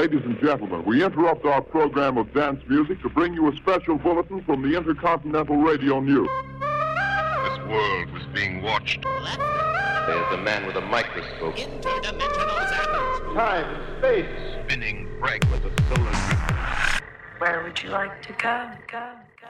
Ladies and gentlemen, we interrupt our program of dance music to bring you a special bulletin from the Intercontinental Radio News. This world was being watched. There's a man with a microscope. Interdimensional zappers. Time, space. Spinning fragment of solar. Where would you like to go? Go, go.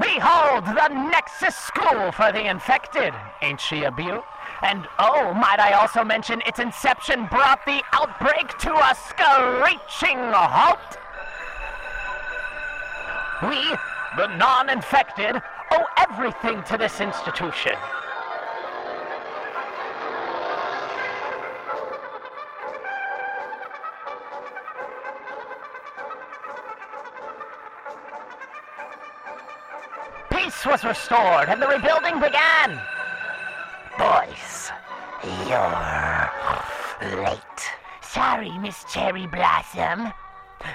Behold the Nexus School for the Infected. Ain't she a beaut? And oh, might I also mention its inception brought the outbreak to a screeching halt? We, the non infected, owe everything to this institution. Peace was restored and the rebuilding began. Boys, you're late. Sorry, Miss Cherry Blossom.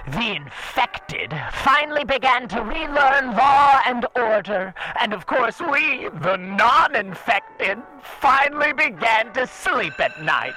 The infected finally began to relearn law and order, and of course, we, the non infected, finally began to sleep at night.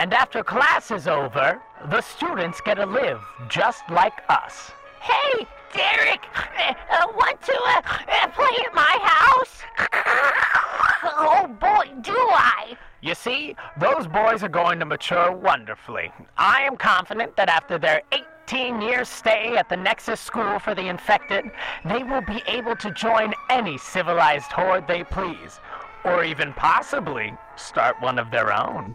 And after class is over, the students get to live just like us. Hey, Derek, uh, want to uh, uh, play at my house? oh boy, do I! You see, those boys are going to mature wonderfully. I am confident that after their 18 year stay at the Nexus School for the Infected, they will be able to join any civilized horde they please, or even possibly start one of their own.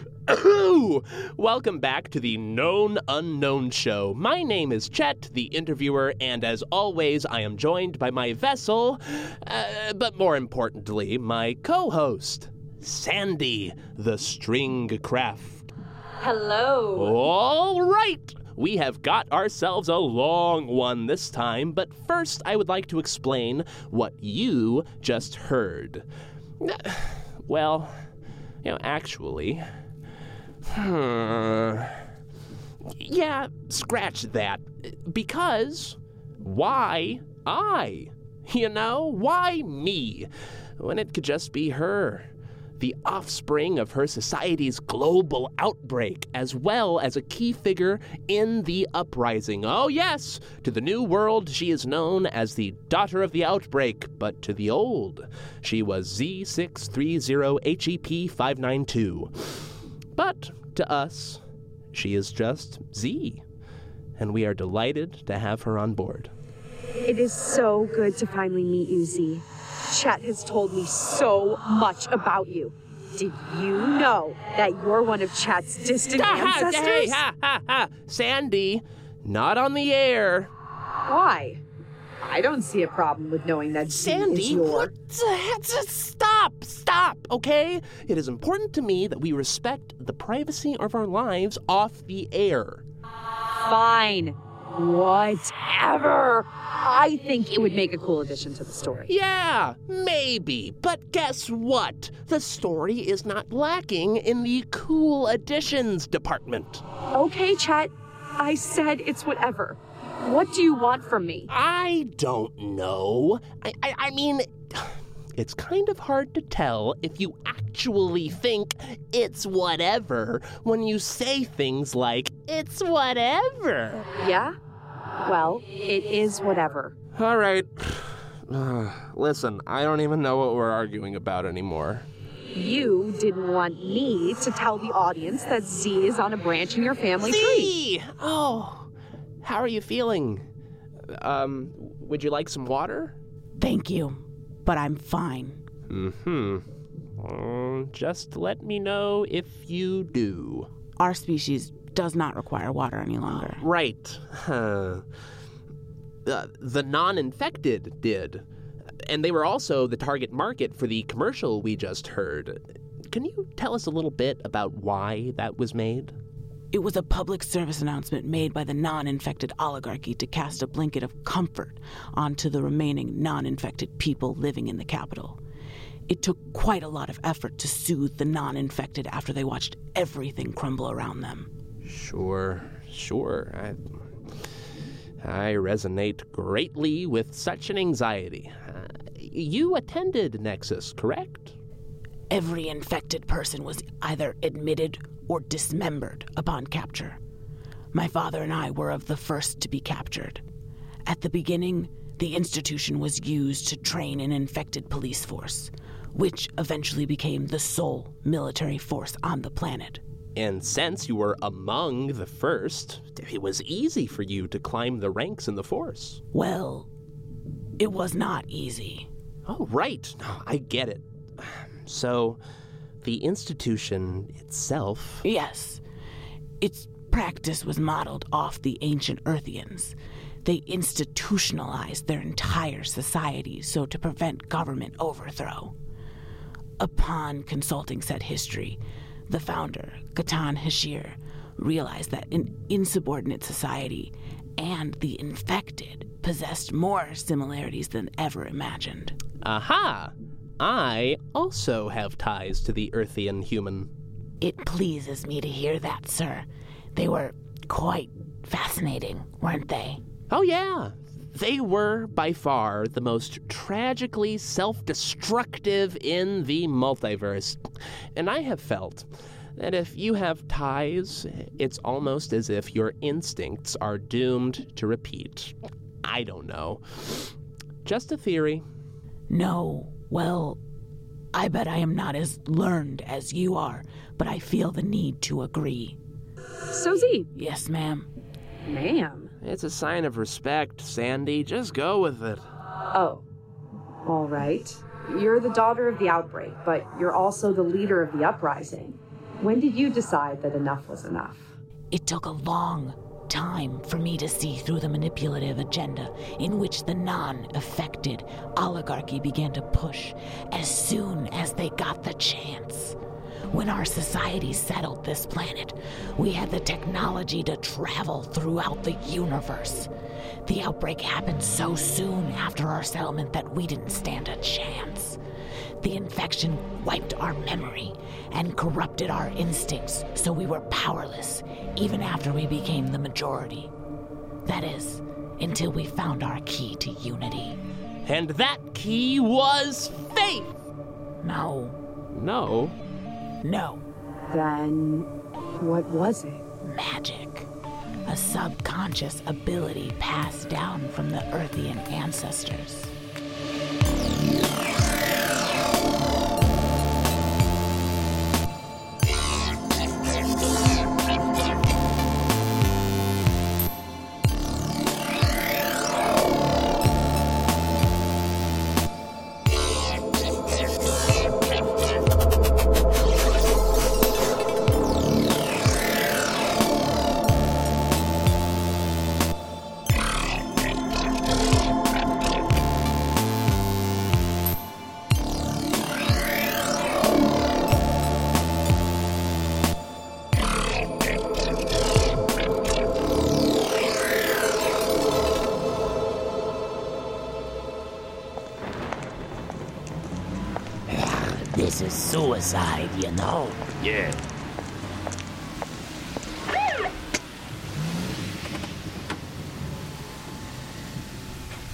Welcome back to the Known Unknown Show. My name is Chet, the interviewer, and as always, I am joined by my vessel, uh, but more importantly, my co host, Sandy, the Stringcraft. Hello. All right. We have got ourselves a long one this time, but first I would like to explain what you just heard. Well, you know, actually. Hmm. Yeah, scratch that. Because why I? You know, why me? When it could just be her the offspring of her society's global outbreak, as well as a key figure in the uprising. Oh, yes, to the new world, she is known as the daughter of the outbreak, but to the old, she was Z630HEP592. But to us, she is just Zee, and we are delighted to have her on board. It is so good to finally meet you, Zee. Chet has told me so much about you. Did you know that you're one of Chet's distant ancestors? Hey, ha, ha, ha. Sandy, not on the air. Why? I don't see a problem with knowing that Zee Sandy, is your. what the heck? Just stop, stop, okay? It is important to me that we respect the privacy of our lives off the air. Fine. Whatever. I think it would make a cool addition to the story. Yeah, maybe, but guess what? The story is not lacking in the cool additions department. Okay, Chet. I said it's whatever. What do you want from me? I don't know. I, I, I mean, it's kind of hard to tell if you actually think it's whatever when you say things like, it's whatever. Yeah? Well, it is whatever. All right. Listen, I don't even know what we're arguing about anymore. You didn't want me to tell the audience that Zee is on a branch in your family tree. Zee! Oh, how are you feeling? Um, would you like some water? Thank you, but I'm fine. Mm-hmm. Uh, just let me know if you do. Our species does not require water any longer. Right. Uh, the non infected did. And they were also the target market for the commercial we just heard. Can you tell us a little bit about why that was made? It was a public service announcement made by the non infected oligarchy to cast a blanket of comfort onto the remaining non infected people living in the capital. It took quite a lot of effort to soothe the non infected after they watched everything crumble around them. Sure, sure. I, I resonate greatly with such an anxiety. Uh, you attended Nexus, correct? Every infected person was either admitted or dismembered upon capture. My father and I were of the first to be captured. At the beginning, the institution was used to train an infected police force, which eventually became the sole military force on the planet. And since you were among the first, it was easy for you to climb the ranks in the force. Well, it was not easy. Oh, right. No, I get it. So, the institution itself. Yes. Its practice was modeled off the ancient Earthians. They institutionalized their entire society so to prevent government overthrow. Upon consulting said history, the founder, Katan Hashir, realized that an insubordinate society and the infected possessed more similarities than ever imagined. Aha! I also have ties to the Earthian human. It pleases me to hear that, sir. They were quite fascinating, weren't they? Oh, yeah. They were by far the most tragically self destructive in the multiverse. And I have felt that if you have ties, it's almost as if your instincts are doomed to repeat. I don't know. Just a theory. No. Well, I bet I am not as learned as you are, but I feel the need to agree. Sozy. Yes, ma'am. Ma'am. It's a sign of respect, Sandy. Just go with it. Oh. All right. You're the daughter of the outbreak, but you're also the leader of the uprising. When did you decide that enough was enough? It took a long time for me to see through the manipulative agenda in which the non affected oligarchy began to push as soon as they got the chance. When our society settled this planet, we had the technology to travel throughout the universe. The outbreak happened so soon after our settlement that we didn't stand a chance. The infection wiped our memory and corrupted our instincts, so we were powerless even after we became the majority. That is, until we found our key to unity. And that key was faith! No. No? No. Then, what was it? Magic. A subconscious ability passed down from the Earthian ancestors. Suicide, you know. Yeah.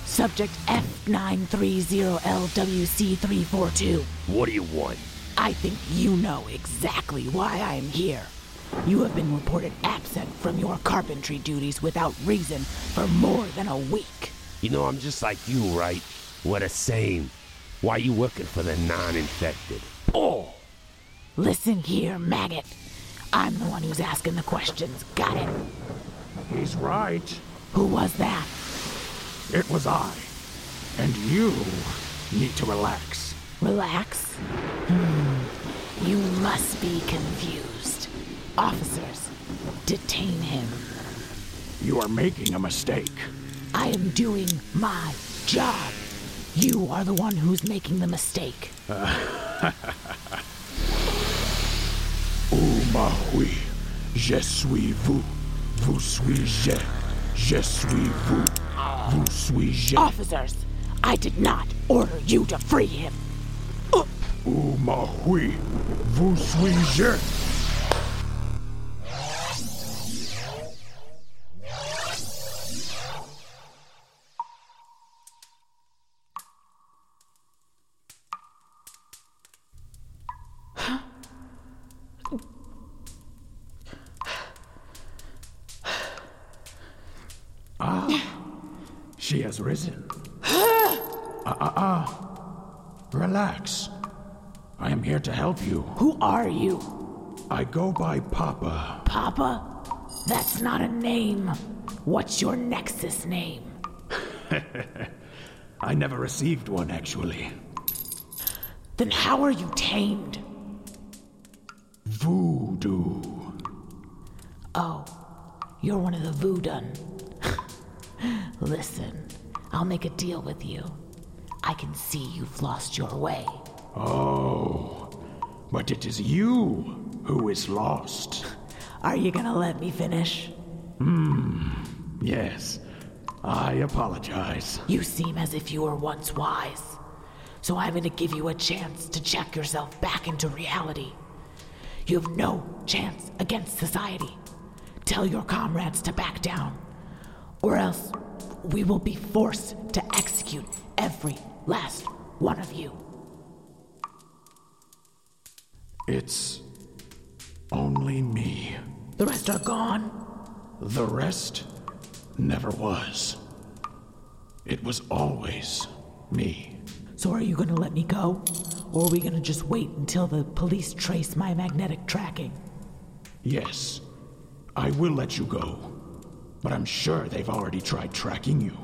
Subject F930LWC342. What do you want? I think you know exactly why I am here. You have been reported absent from your carpentry duties without reason for more than a week. You know, I'm just like you, right? We're the same. Why you working for the non-infected? Listen here, maggot. I'm the one who's asking the questions. Got it? He's right. Who was that? It was I. And you need to relax. Relax? Hmm. You must be confused. Officers, detain him. You are making a mistake. I am doing my job. You are the one who's making the mistake. Oh, oui. Je suis vous. Vous suis je. Je suis vous. Vous suis je. Officers, I did not order you to free him. Oh, ma oui. Vous suis I go by Papa. Papa? That's not a name. What's your Nexus name? I never received one, actually. Then how are you tamed? Voodoo. Oh, you're one of the Voodoo. Listen, I'll make a deal with you. I can see you've lost your way. Oh, but it is you who is lost. Are you gonna let me finish? Hmm, yes. I apologize. You seem as if you were once wise. So I'm gonna give you a chance to check yourself back into reality. You have no chance against society. Tell your comrades to back down, or else we will be forced to execute every last one of you. It's only me. The rest are gone. The rest never was. It was always me. So are you gonna let me go? Or are we gonna just wait until the police trace my magnetic tracking? Yes, I will let you go. But I'm sure they've already tried tracking you.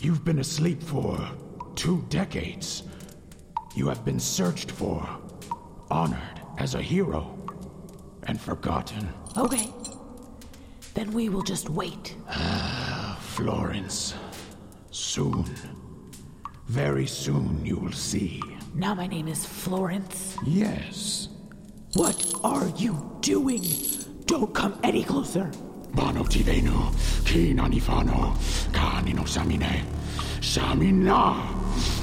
You've been asleep for two decades. You have been searched for, honored as a hero, and forgotten. Okay. Then we will just wait. Ah, Florence, soon. Very soon you will see. Now my name is Florence. Yes. What are you doing? Don't come any closer. Bano tivenu, ki nanifano, kanino samine, samina.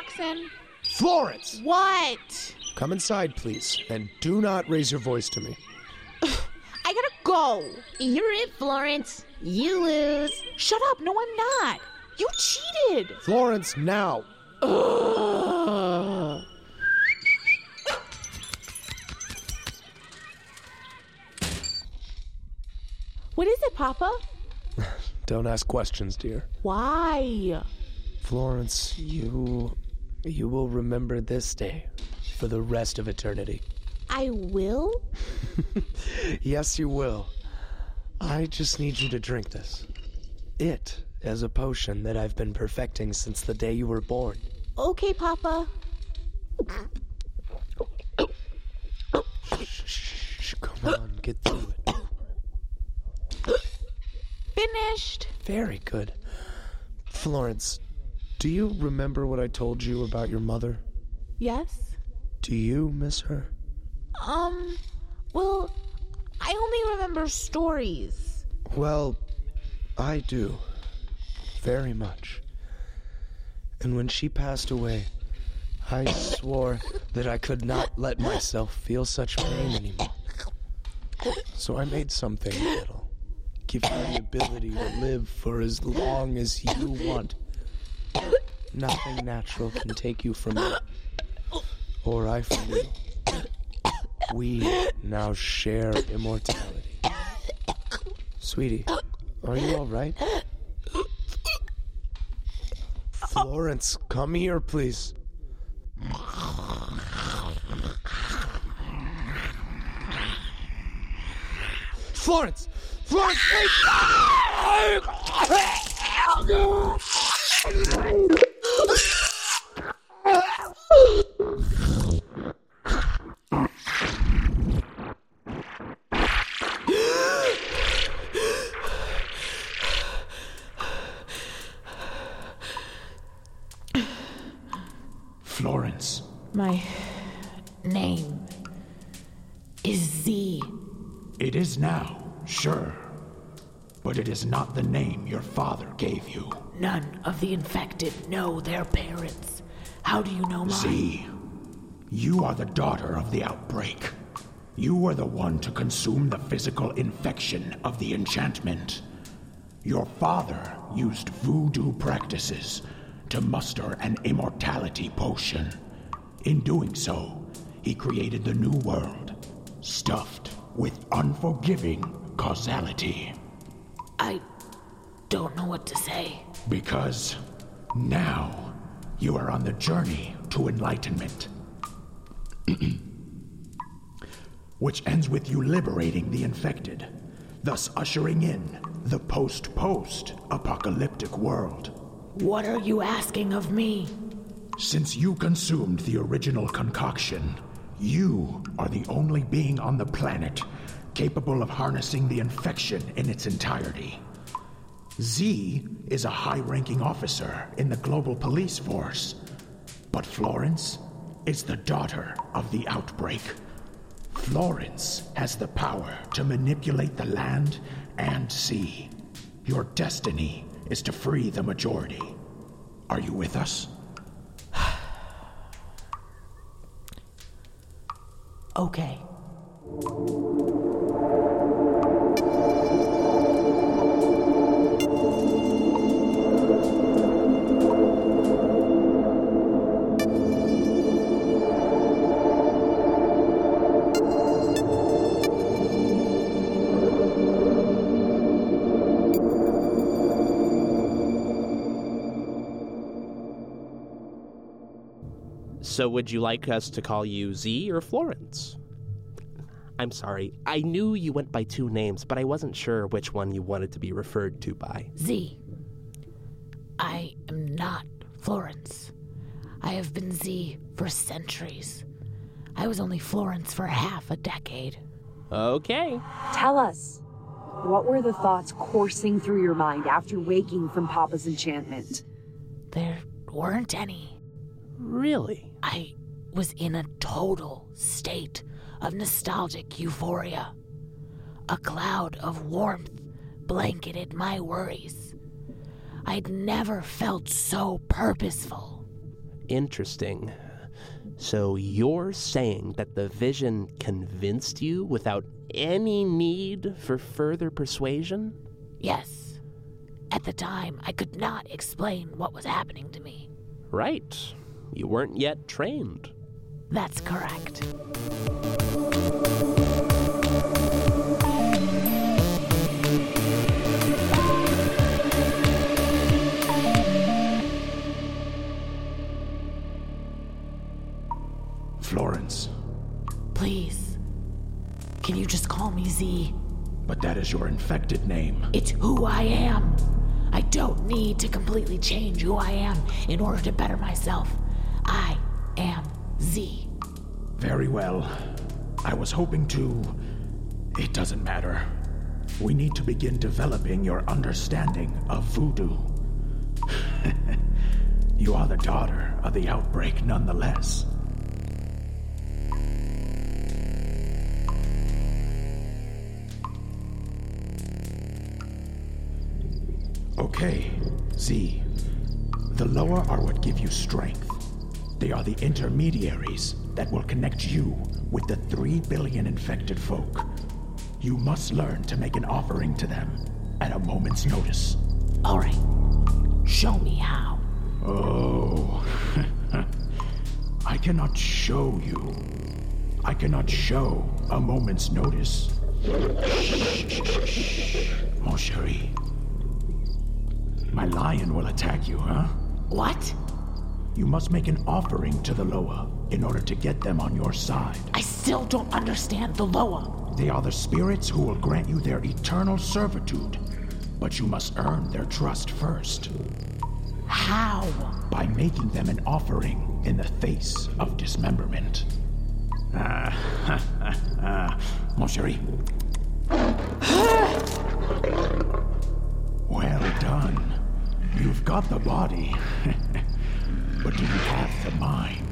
Jackson. Florence! What? Come inside, please, and do not raise your voice to me. I gotta go. You're it, Florence. You lose. Shut up. No, I'm not. You cheated. Florence, now! Ugh. What is it, Papa? Don't ask questions, dear. Why? Florence, you. You will remember this day for the rest of eternity. I will? yes, you will. I just need you to drink this. It is a potion that I've been perfecting since the day you were born. Okay, Papa. Shh, come on, get through it. Finished. Very good. Florence, do you remember what I told you about your mother? Yes? Do you miss her? Um, well, I only remember stories. Well, I do. Very much. And when she passed away, I swore that I could not let myself feel such pain anymore. So I made something that'll give you the ability to live for as long as you want. Nothing natural can take you from me, or I from you. We now share immortality. Sweetie, are you alright? Florence, come here, please. Florence! Florence, Florence, My name is Zee. it is now, sure. But it is not the name your father gave you. None of the infected know their parents. How do you know mine? Zee, you are the daughter of the outbreak. You were the one to consume the physical infection of the enchantment. Your father used voodoo practices to muster an immortality potion. In doing so, he created the new world, stuffed with unforgiving causality. I don't know what to say. Because now you are on the journey to enlightenment. Which ends with you liberating the infected, thus ushering in the post post apocalyptic world. What are you asking of me? Since you consumed the original concoction, you are the only being on the planet capable of harnessing the infection in its entirety. Zee is a high ranking officer in the global police force, but Florence is the daughter of the outbreak. Florence has the power to manipulate the land and sea. Your destiny is to free the majority. Are you with us? Okay. So, would you like us to call you Zee or Florence? I'm sorry. I knew you went by two names, but I wasn't sure which one you wanted to be referred to by. Zee. I am not Florence. I have been Zee for centuries. I was only Florence for half a decade. Okay. Tell us, what were the thoughts coursing through your mind after waking from Papa's enchantment? There weren't any. Really? I was in a total state of nostalgic euphoria. A cloud of warmth blanketed my worries. I'd never felt so purposeful. Interesting. So, you're saying that the vision convinced you without any need for further persuasion? Yes. At the time, I could not explain what was happening to me. Right. You weren't yet trained. That's correct. Florence, Please. Can you just call me Zee? but that is your infected name. It's who I am. I don't need to completely change who I am in order to better myself. I am Zee. Very well. I was hoping to. It doesn't matter. We need to begin developing your understanding of voodoo. you are the daughter of the outbreak nonetheless. Okay, Zee. The lower are what give you strength. They are the intermediaries that will connect you with the three billion infected folk. You must learn to make an offering to them at a moment's notice. All right. Show me how. Oh. I cannot show you. I cannot show a moment's notice. Mon chéri. My lion will attack you, huh? What? You must make an offering to the Loa in order to get them on your side. I still don't understand the Loa. They are the spirits who will grant you their eternal servitude, but you must earn their trust first. How? By making them an offering in the face of dismemberment. Ah, ha, ha, ha. Mon chéri. well done. You've got the body, but do you have the mind?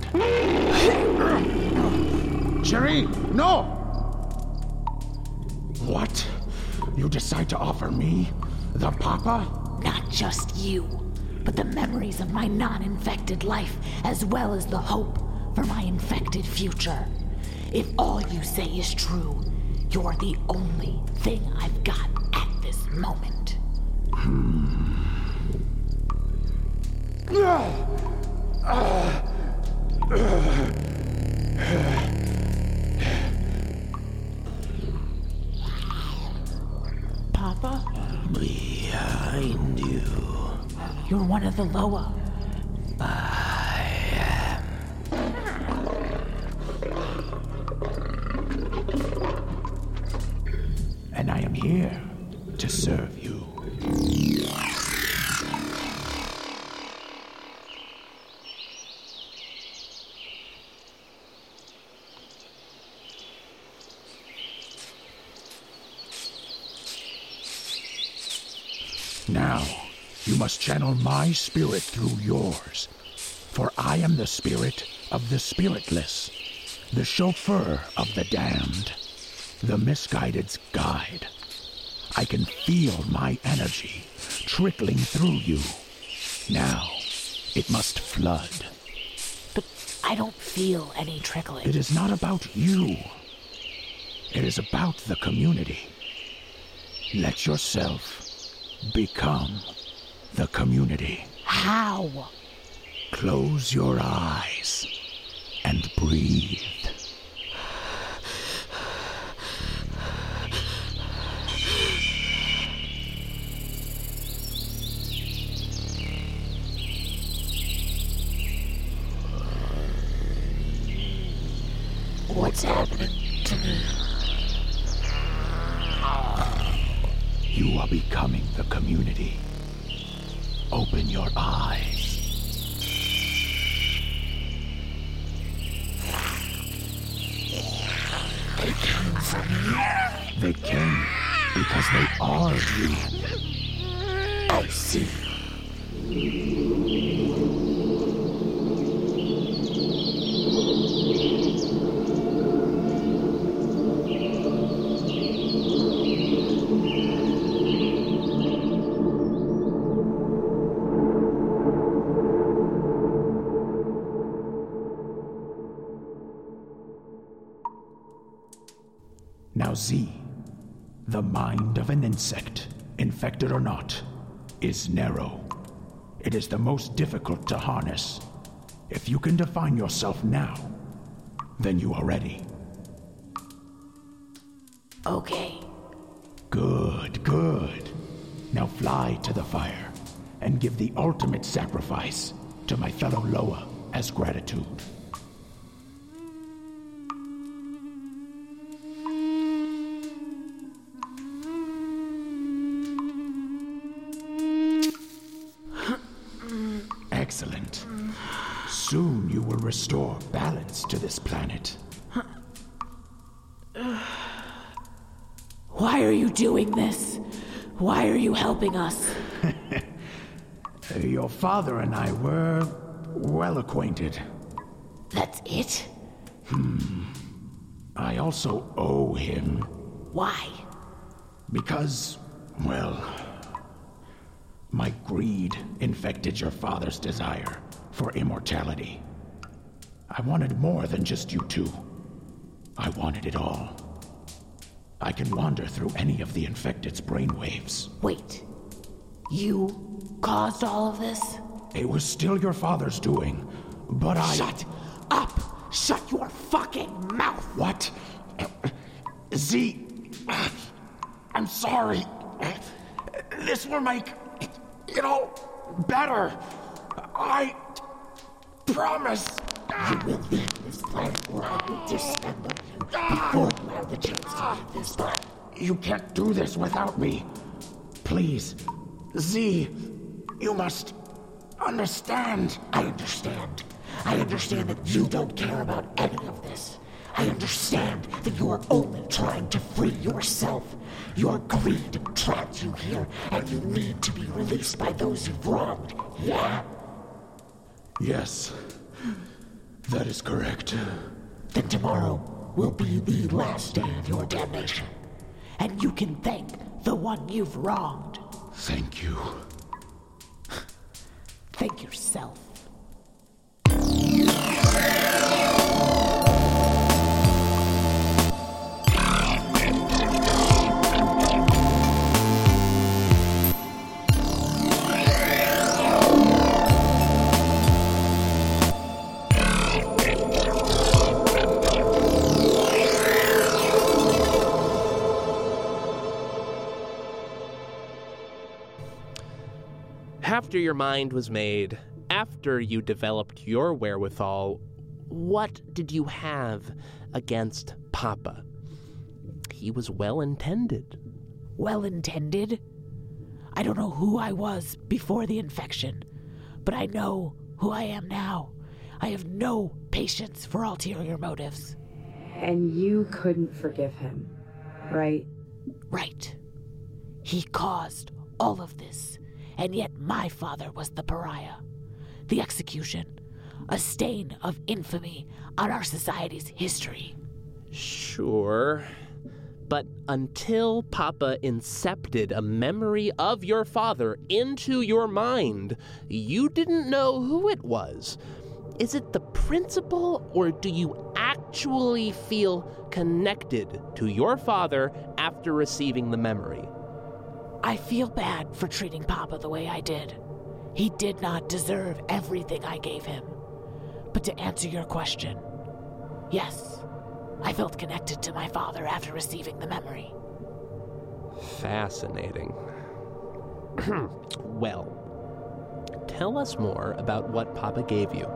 Cherie, no! What? You decide to offer me the Papa? Not just you, but the memories of my non infected life, as well as the hope for my infected future. If all you say is true, you're the only thing I've got at this moment. Hmm. Papa? Behind you. You're one of the Loa. And ah. Channel my spirit through yours, for I am the spirit of the spiritless, the chauffeur of the damned, the misguided's guide. I can feel my energy trickling through you. Now, it must flood. But I don't feel any trickling. It is not about you. It is about the community. Let yourself become the community. How? Close your eyes and breathe. Zee, the mind of an insect, infected or not, is narrow. It is the most difficult to harness. If you can define yourself now, then you are ready. Okay. Good, good. Now fly to the fire and give the ultimate sacrifice to my fellow Loa as gratitude. Restore balance to this planet. Why are you doing this? Why are you helping us? Your father and I were well acquainted. That's it? Hmm. I also owe him. Why? Because, well, my greed infected your father's desire for immortality. I wanted more than just you two. I wanted it all. I can wander through any of the infected's brainwaves. Wait. You caused all of this? It was still your father's doing, but I. Shut up! Shut your fucking mouth! What? Zee. I'm sorry. This will make. You know, better. I. promise. You will leave this planet or I will dismember you before you have the chance to leave this planet. You can't do this without me. Please, Zee, you must understand. I understand. I understand that you don't care about any of this. I understand that you are only trying to free yourself. Your greed trapped you here, and you need to be released by those you've wronged. Yeah? Yes, that is correct. Then tomorrow will be the last day of your damnation. And you can thank the one you've wronged. Thank you. Thank yourself. After your mind was made, after you developed your wherewithal, what did you have against Papa? He was well intended. Well intended? I don't know who I was before the infection, but I know who I am now. I have no patience for ulterior motives. And you couldn't forgive him, right? Right. He caused all of this, and yet my father was the pariah. The execution, a stain of infamy on our society's history. Sure. But until Papa incepted a memory of your father into your mind, you didn't know who it was. Is it the principle, or do you actually feel connected to your father after receiving the memory? I feel bad for treating Papa the way I did. He did not deserve everything I gave him. But to answer your question, yes, I felt connected to my father after receiving the memory. Fascinating. well, tell us more about what Papa gave you.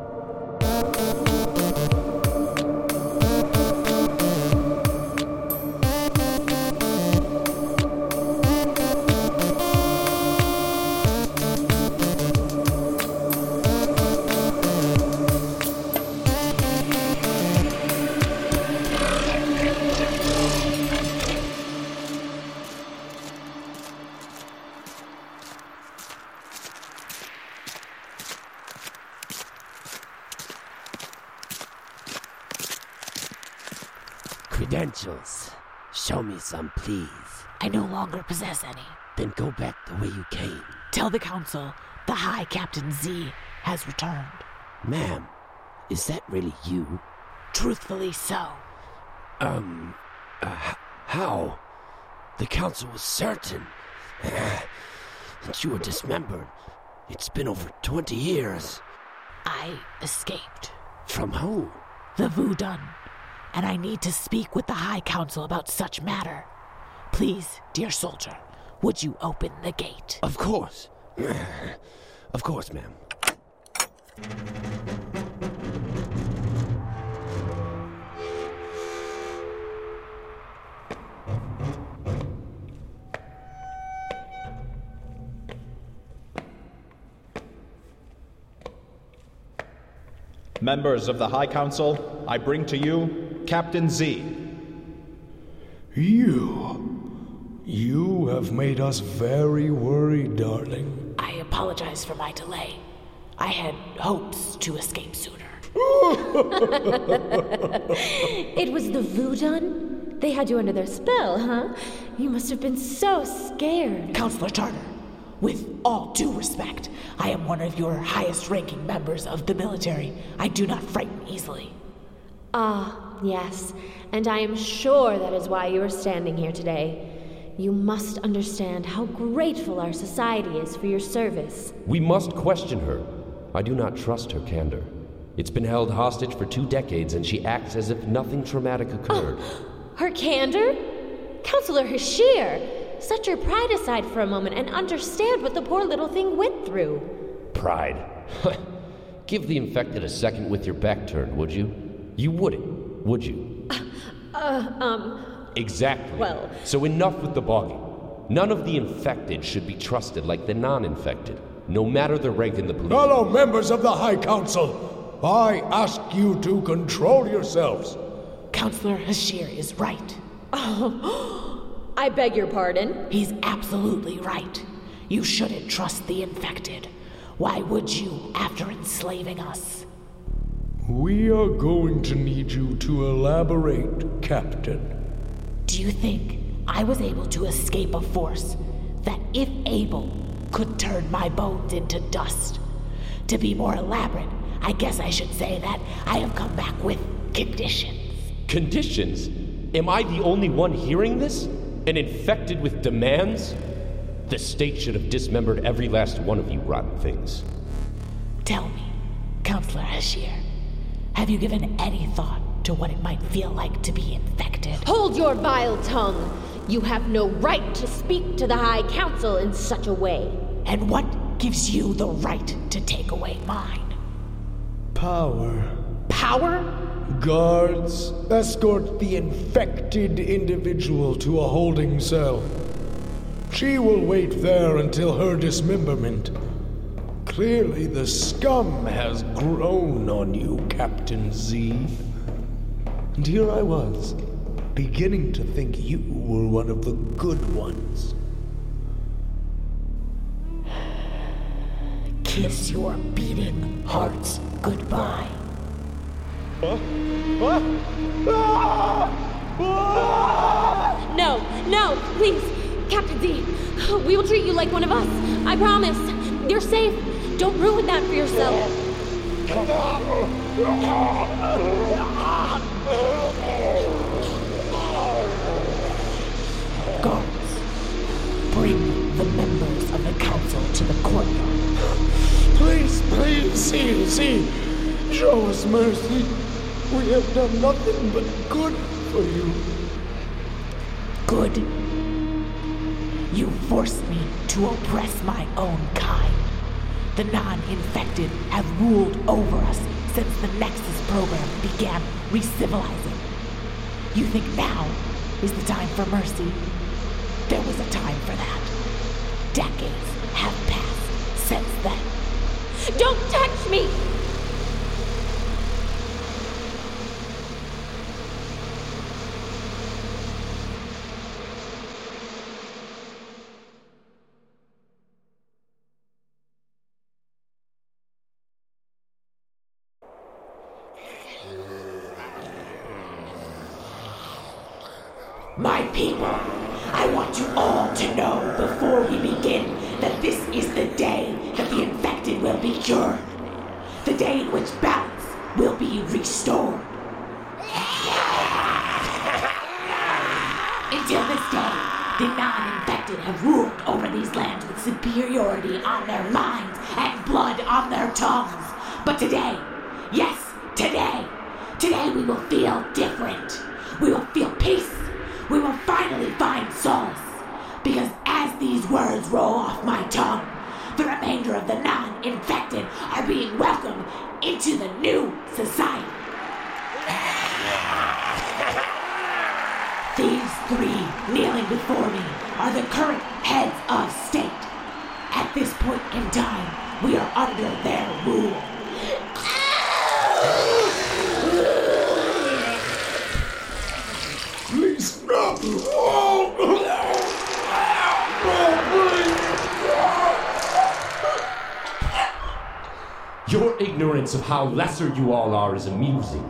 Please. I no longer possess any. Then go back the way you came. Tell the council the High Captain Zee has returned. Ma'am, is that really you? Truthfully so. Um, uh, h- how? The council was certain that you were dismembered. It's been over 20 years. I escaped. From who? The Vudun. And I need to speak with the High Council about such matter. Please, dear soldier, would you open the gate? Of course. of course, ma'am. Members of the High Council, I bring to you Captain Zee. You. You have made us very worried, darling. I apologize for my delay. I had hopes to escape sooner. it was the Vudun? They had you under their spell, huh? You must have been so scared. Counselor Tarter, with all due respect, I am one of your highest ranking members of the military. I do not frighten easily. Ah, yes. And I am sure that is why you are standing here today. You must understand how grateful our society is for your service. We must question her. I do not trust her candor. It's been held hostage for two decades, and she acts as if nothing traumatic occurred. Her candor? Counselor Hashir, set your pride aside for a moment and understand what the poor little thing went through. Pride. Give the infected a second with your back turned, would you? You wouldn't, would you? Uh, um, Exactly. Well- So enough with the bogging. None of the infected should be trusted like the non infected, no matter their rank in the police. Fellow members of the High Council, I ask you to control yourselves. Counselor Hashir is right. Oh, I beg your pardon. He's absolutely right. You shouldn't trust the infected. Why would you after enslaving us? We are going to need you to elaborate, Captain. Do you think I was able to escape a force that, if able, could turn my bones into dust? To be more elaborate, I guess I should say that I have come back with conditions. Conditions? Am I the only one hearing this? And infected with demands? The state should have dismembered every last one of you rotten things. Tell me, Counselor Hashir, have you given any thought to what it might feel like to be infected? Hold your vile tongue. You have no right to speak to the High Council in such a way. And what gives you the right to take away mine? Power. Power? Guards, escort the infected individual to a holding cell. She will wait there until her dismemberment. Clearly, the scum has grown on you, Captain Zee. And here I was, beginning to think you were one of the good ones. Kiss your beating hearts goodbye. Ah! Ah! No, no, please. Captain Zee, we will treat you like one of us. I promise. You're safe. Don't ruin that for yourself. Guards, bring the members of the council to the courtyard. Please, please, see, see. Show us mercy. We have done nothing but good for you. Good. You forced me to oppress my own kind. The non infected have ruled over us since the Nexus program began re-civilizing. You think now is the time for mercy? There was a time for that. Decades have passed since then. Don't touch me! My people, I want you all to know before we begin that this is the day that the infected will be cured. The day in which balance will be restored. Until this day, the non-infected have ruled over these lands with superiority on their minds and blood on their tongues. But today, yes, today, today we will feel different. We will feel peace. We will finally find solace. Because as these words roll off my tongue, the remainder of the non-infected are being welcomed into the new society. These three kneeling before me are the current heads of state. At this point in time, we are under their rule. Please stop. Oh, Your ignorance of how lesser you all are is amusing.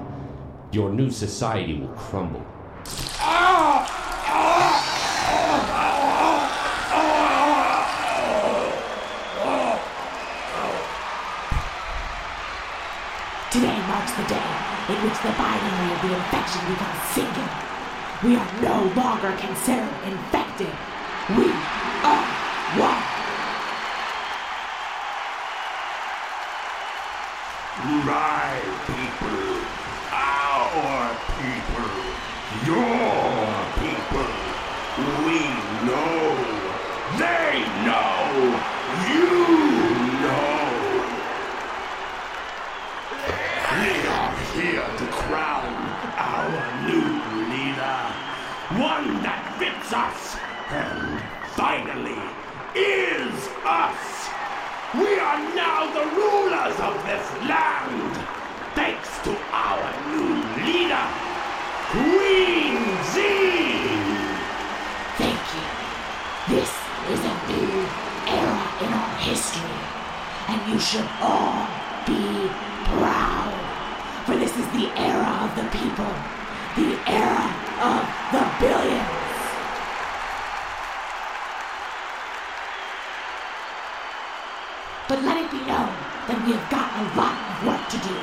Your new society will crumble. Today marks the day in which the binary of the infection becomes singular. We are no longer considered infected. We are one. My people, our people, your people. We know, they know, you know. here to crown our new leader. One that fits us and finally is us. We are now the rulers of this land, thanks to our new leader, Queen Zee. Thank you. This is a new era in our history, and you should all be proud. For this is the era of the people, the era of the billions. But let it be known that we have got a lot of work to do.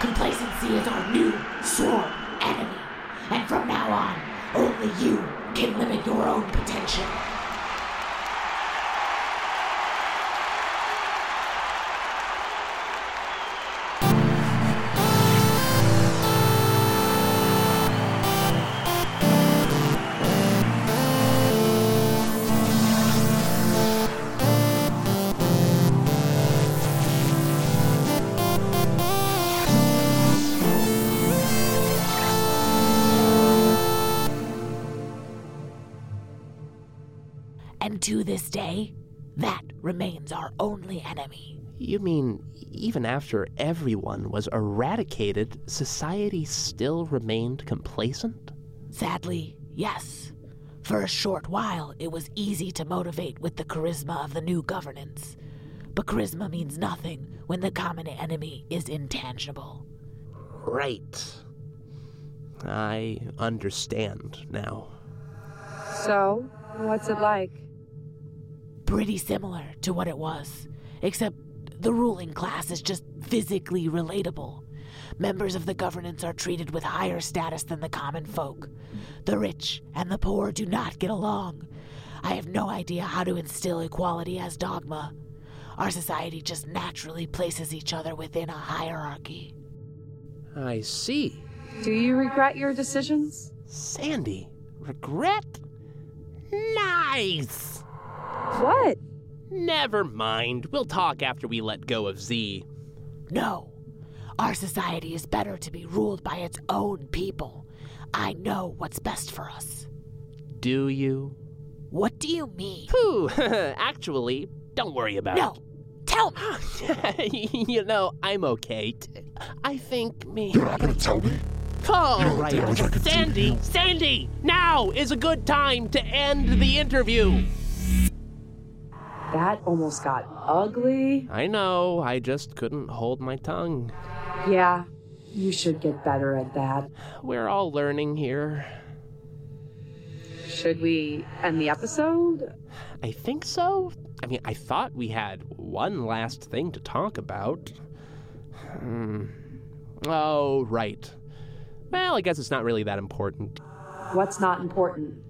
Complacency is our new sworn enemy. And from now on, only you can limit your own potential. And to this day, that remains our only enemy. You mean even after everyone was eradicated, society still remained complacent? Sadly, yes. For a short while, it was easy to motivate with the charisma of the new governance. But charisma means nothing when the common enemy is intangible. Right. I understand now. So, what's it like? Pretty similar to what it was, except the ruling class is just physically relatable. Members of the governance are treated with higher status than the common folk. The rich and the poor do not get along. I have no idea how to instill equality as dogma. Our society just naturally places each other within a hierarchy. I see. Do you regret your decisions? Sandy, regret? Nice! What? Never mind. We'll talk after we let go of Zee. No. Our society is better to be ruled by its own people. I know what's best for us. Do you? What do you mean? Whew, actually, don't worry about No. it. Tell me. you know, I'm okay. T- I think me. You're not gonna tell me? All You know right, damage I could do Sandy. Sandy, now is a good time to end the interview. That almost got ugly. I know, I just couldn't hold my tongue. Yeah, you should get better at that. We're all learning here. Should we end the episode? I think so. I mean, I thought we had one last thing to talk about. Hmm. Oh, right. Well, I guess it's not really that important. What's not important?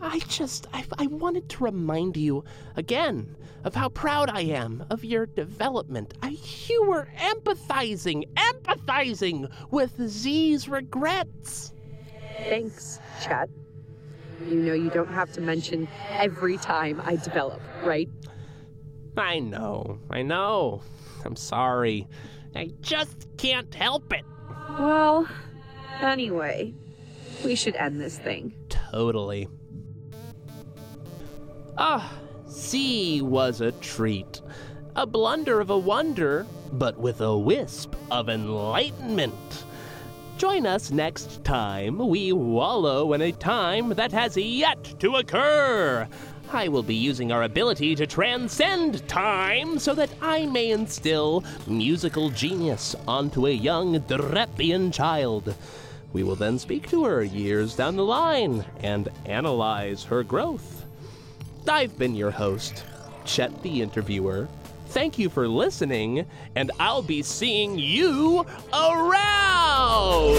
I just, I, I wanted to remind you again of how proud I am of your development. I, you were empathizing, empathizing with Zee's regrets. Thanks, Chet. You know you don't have to mention every time I develop, right? I know, I know. I'm sorry. I just can't help it. Well, anyway, we should end this thing. Totally. Ah, Zee was a treat. A blunder of a wonder, but with a wisp of enlightenment. Join us next time we wallow in a time that has yet to occur. I will be using our ability to transcend time so that I may instill musical genius onto a young Drepian child. We will then speak to her years down the line and analyze her growth. I've been your host, Chet the Interviewer. Thank you for listening, and I'll be seeing you around!